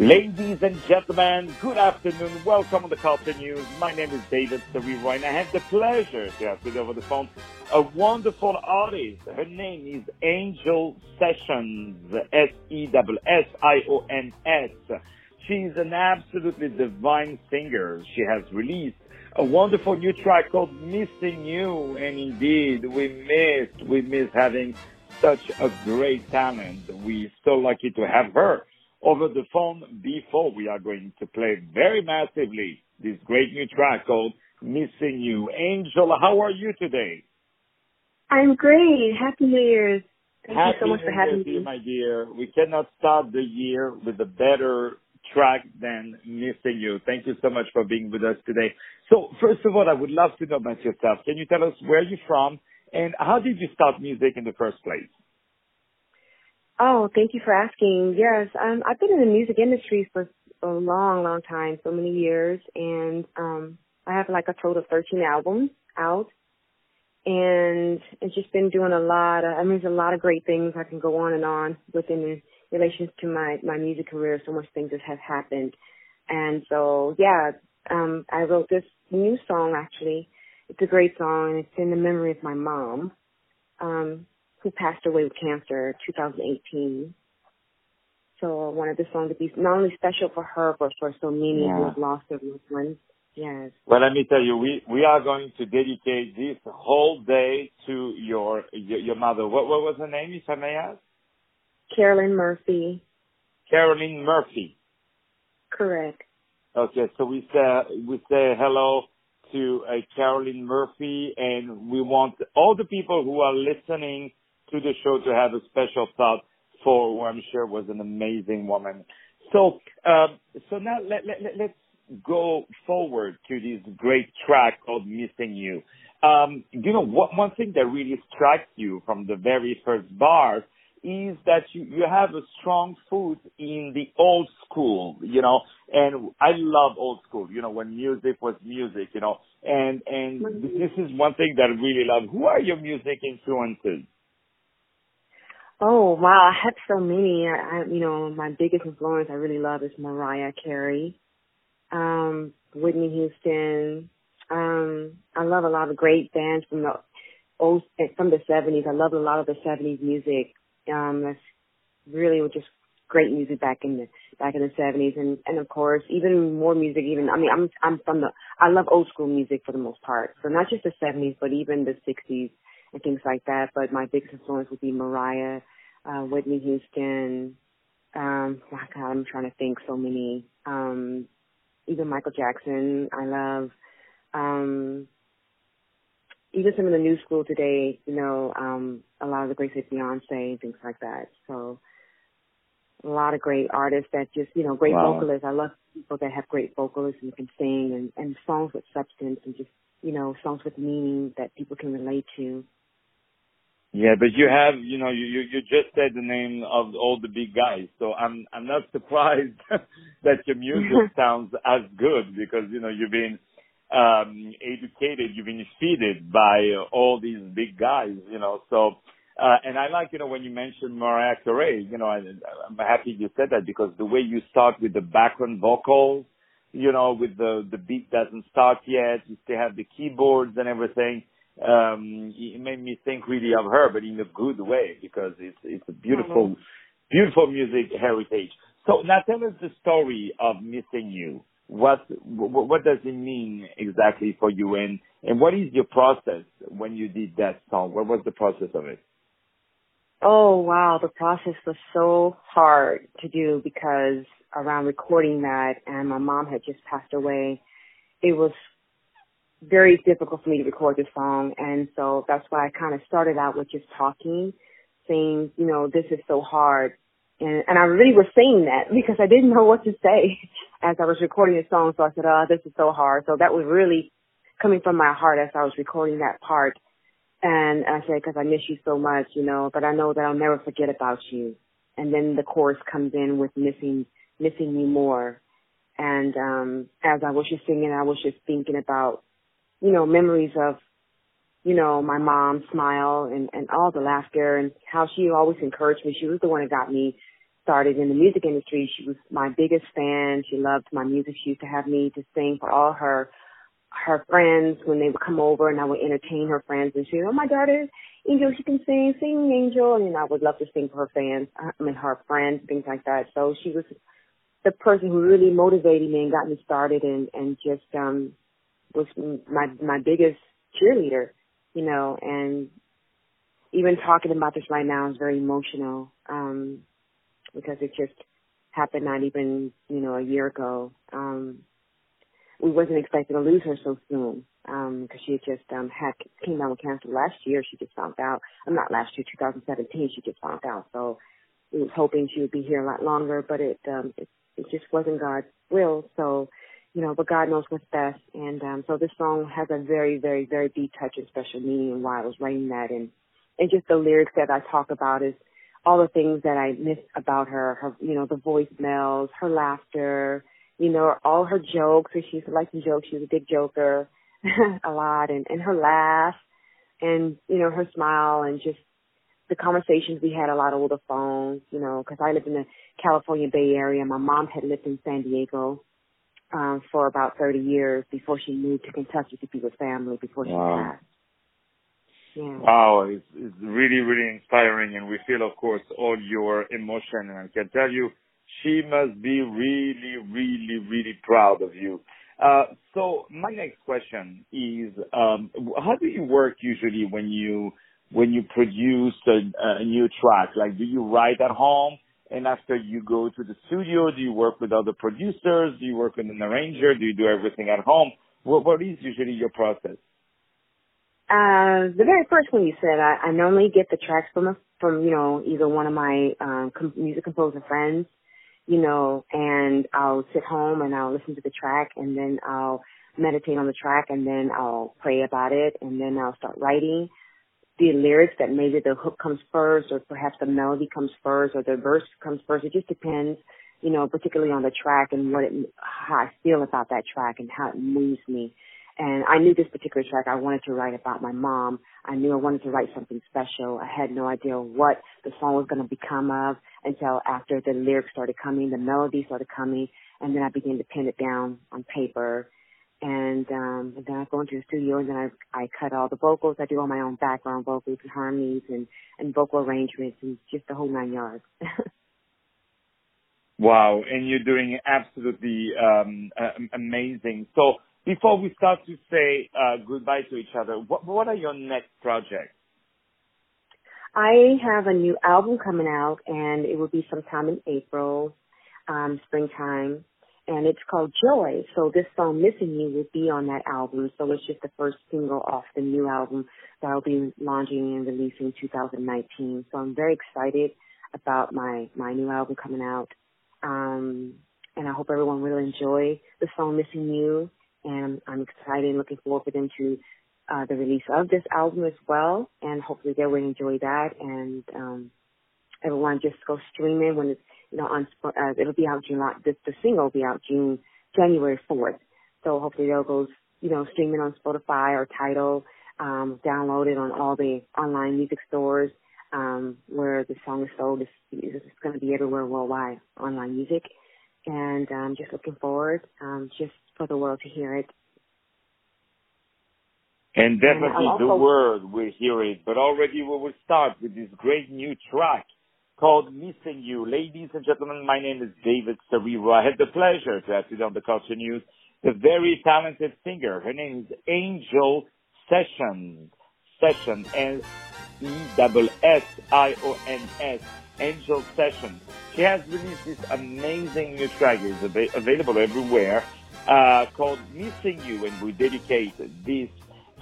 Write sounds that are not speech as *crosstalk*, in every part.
Ladies and gentlemen, good afternoon. Welcome on the Culture News. My name is David Serero, and I have the pleasure to have with over the phone a wonderful artist. Her name is Angel Sessions, S-E-S-S-I-O-N-S. She's an absolutely divine singer. She has released a wonderful new track called Missing You, and indeed, we missed, we miss having such a great talent. We're so lucky to have her over the phone before we are going to play very massively this great new track called Missing You. Angel, how are you today? I'm great. Happy New Year's. Thank Happy you so much New for having Year, me. my dear. We cannot start the year with a better track than Missing You. Thank you so much for being with us today. So, first of all, I would love to know about yourself. Can you tell us where you're from and how did you start music in the first place? Oh, thank you for asking. Yes, um, I've been in the music industry for a long, long time, so many years, and um, I have like a total of 13 albums out, and it's just been doing a lot. Of, I mean, there's a lot of great things I can go on and on within relation to my my music career. So much things that have happened, and so yeah, um, I wrote this new song actually. It's a great song, and it's in the memory of my mom. Um, who passed away with cancer 2018. So I wanted this song to be not only special for her, but for so many Yeah. who have lost their loved ones. Yes. Well, let me tell you, we, we are going to dedicate this whole day to your, your, your mother. What, what was her name, if I may ask? Carolyn Murphy. Carolyn Murphy. Correct. Okay, so we say we say hello to uh, Carolyn Murphy, and we want all the people who are listening to the show to have a special thought for who I'm sure was an amazing woman. So, um, so now let, let, let, let's go forward to this great track called "Missing You." Um, you know, what, one thing that really strikes you from the very first bars is that you, you have a strong foot in the old school, you know, and I love old school, you know, when music was music, you know, and, and this is one thing that I really love. Who are your music influences? Oh wow, I have so many. I, I you know, my biggest influence I really love is Mariah Carey, um, Whitney Houston. Um, I love a lot of great bands from the old from the seventies. I love a lot of the seventies music. Um, that's really just great music back in the back in the seventies, and and of course even more music. Even I mean, I'm I'm from the I love old school music for the most part. So not just the seventies, but even the sixties and things like that. But my biggest influence would be Mariah, uh, Whitney Houston. Um, my God, I'm trying to think. So many. Um, even Michael Jackson. I love. Um, even some of the new school today, you know, um, a lot of the great like Beyonce and things like that. So a lot of great artists that just, you know, great Wow. vocalists. I love people that have great vocalists and can sing and, and songs with substance and just, you know, songs with meaning that people can relate to. Yeah, but you have, you know, you, you, you just said the name of all the big guys, so I'm, I'm not *laughs* surprised *laughs* that your music *laughs* sounds as good because, you know, you've been, um, educated, you've been feeded by uh, all these big guys, you know, so, uh, and I like, you know, when you mentioned Mariah Carey, you know, I, I'm happy you said that because the way you start with the background vocals, you know, with the, the beat doesn't start yet, you still have the keyboards and everything, um, it made me think really of her, but in a good way because it's, it's a beautiful, beautiful music heritage. So now tell us the story of Missing You. What, what, what does it mean exactly for you and, and what is your process when you did that song? What was the process of it? Oh wow, the process was so hard to do because around recording that and my mom had just passed away, it was very difficult for me to record this song and so that's why I kind of started out with just talking, saying, you know, this is so hard. And, and I really was saying that *laughs* because I didn't know what to say *laughs* as I was recording the song. So I said, oh, this is so hard. So that was really coming from my heart as I was recording that part. And I said, because I miss you so much, you know, but I know that I'll never forget about you. And then the chorus comes in with missing, missing you more. And, um, as I was just singing, I was just thinking about, you know, memories of, you know, my mom's smile and, and all the laughter and how she always encouraged me. She was the one that got me started in the music industry, she was my biggest fan. She loved my music. She used to have me to sing for all her her friends when they would come over and I would entertain her friends and she would, oh my daughter, Angel, she can sing, sing Angel, and I would love to sing for her fans, I mean her friends, things like that. So she was the person who really motivated me and got me started and and just um was my my biggest cheerleader, you know, and even talking about this right now is very emotional um because it just happened not even you know a year ago. Um we wasn't expecting to lose her so soon um because she had just um had came down with cancer last year. She just found out. I'm not last year, 2017. She just found out. So we was hoping she would be here a lot longer, but it um it it just wasn't God's will. So you know, but God knows what's best. And um so this song has a very, very, very deep touch and special meaning and why I was writing that. And and just the lyrics that I talk about is all the things that I miss about her, her you know, the voicemails, her laughter, you know, all her jokes, she used to like to joke, she was a big joker *laughs* a lot. And, and her laugh and, you know, her smile and just the conversations we had a lot over the phone, you know, because I lived in the California Bay Area. My mom had lived in San Diego um, for about 30 years before she moved to Kentucky to be with family before she wow. passed. Yeah. Wow, it's, it's really, really inspiring, and we feel, of course, all your emotion. And I can tell you, she must be really, really, really proud of you. Uh, so my next question is, um, how do you work usually when you when you produce a, a new track? Like, do you write at home? And after you go to the studio, do you work with other producers? Do you work with an arranger? Do you do everything at home? What, what is usually your process? Uh, the very first one you said, I, I normally get the tracks from a, from you know either one of my um, com- music composer friends, you know, and I'll sit home and I'll listen to the track and then I'll meditate on the track and then I'll pray about it and then I'll start writing the lyrics that maybe the hook comes first or perhaps the melody comes first or the verse comes first. It just depends, you know, particularly on the track and what it, how I feel about that track and how it moves me. And I knew this particular track I wanted to write about my mom. I knew I wanted to write something special. I had no idea what the song was going to become of until after the lyrics started coming, the melody started coming, and then I began to pen it down on paper and um and then I go into the studio and then I I cut all the vocals. I do all my own background vocals and harmonies and and vocal arrangements and just the whole nine yards. *laughs* wow, and you're doing absolutely um uh, amazing. So before we start to say uh goodbye to each other, what what are your next projects? I have a new album coming out and it will be sometime in April, um, springtime and it's called Joy. So this song Missing You will be on that album. So it's just the first single off the new album that I'll be launching and releasing in 2019. So I'm very excited about my, my new album coming out. Um, and I hope everyone will enjoy the song Missing You. And I'm excited and looking forward for them to uh, the release of this album as well. And hopefully they will enjoy that. And um, everyone just go stream it when it's you know, on uh, it'll be out July. The, the single will be out June January fourth. So hopefully they'll go, you know, streaming on Spotify or Tidal, um, download it on all the online music stores um, where the song is sold. It's, it's going to be everywhere worldwide, online music. And I'm um, just looking forward, um, just for the world to hear it. And definitely and the world will hear it. But already we will start with this great new track called Missing You. Ladies and gentlemen, my name is David Serero. I had the pleasure to have today on the Culture News the very talented singer. Her name is Angel Sessions. Session, S-E-S-S-I-O-N-S. Angel Session. She has released this amazing new track. It's av- available everywhere. Uh, called Missing You, and we dedicate this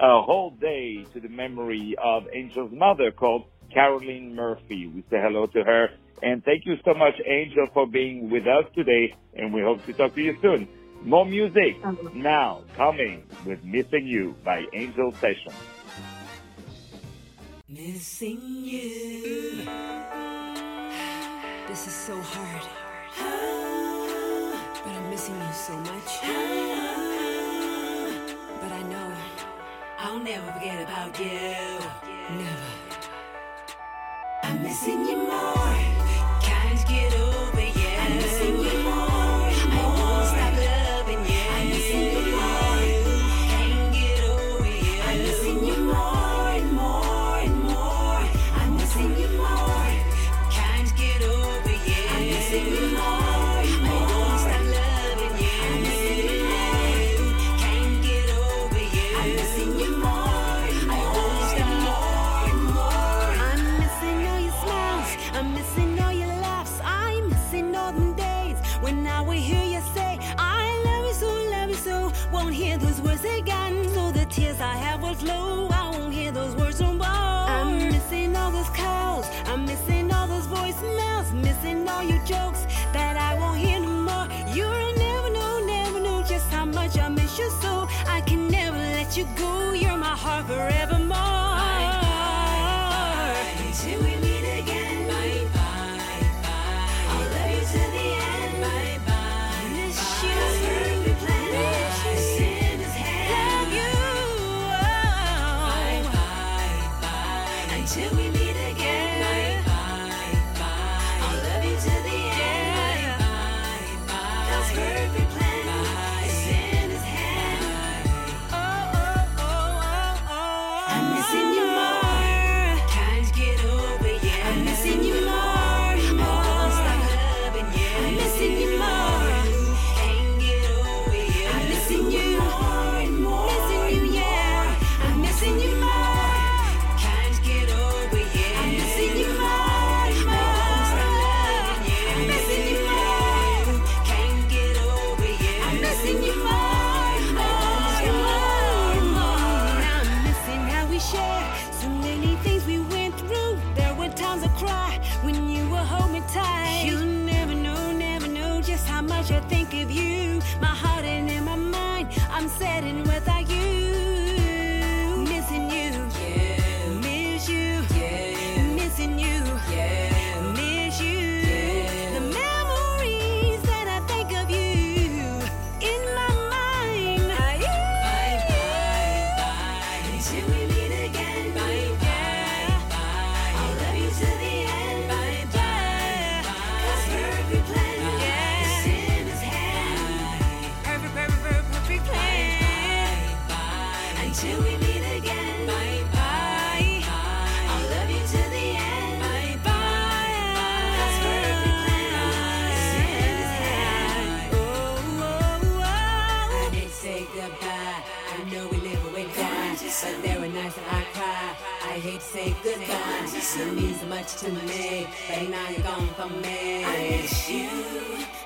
uh, whole day to the memory of Angel's mother called Caroline Murphy. We say hello to her. And thank you so much, Angel, for being with us today. And we hope to talk to you soon. More music now coming with Missing You by Angel Sessions. Missing you. This is so hard. But I'm missing you so much. But I know I'll never forget about you. Never. I'm missing you over. to me. Now you're gone from me. I miss you.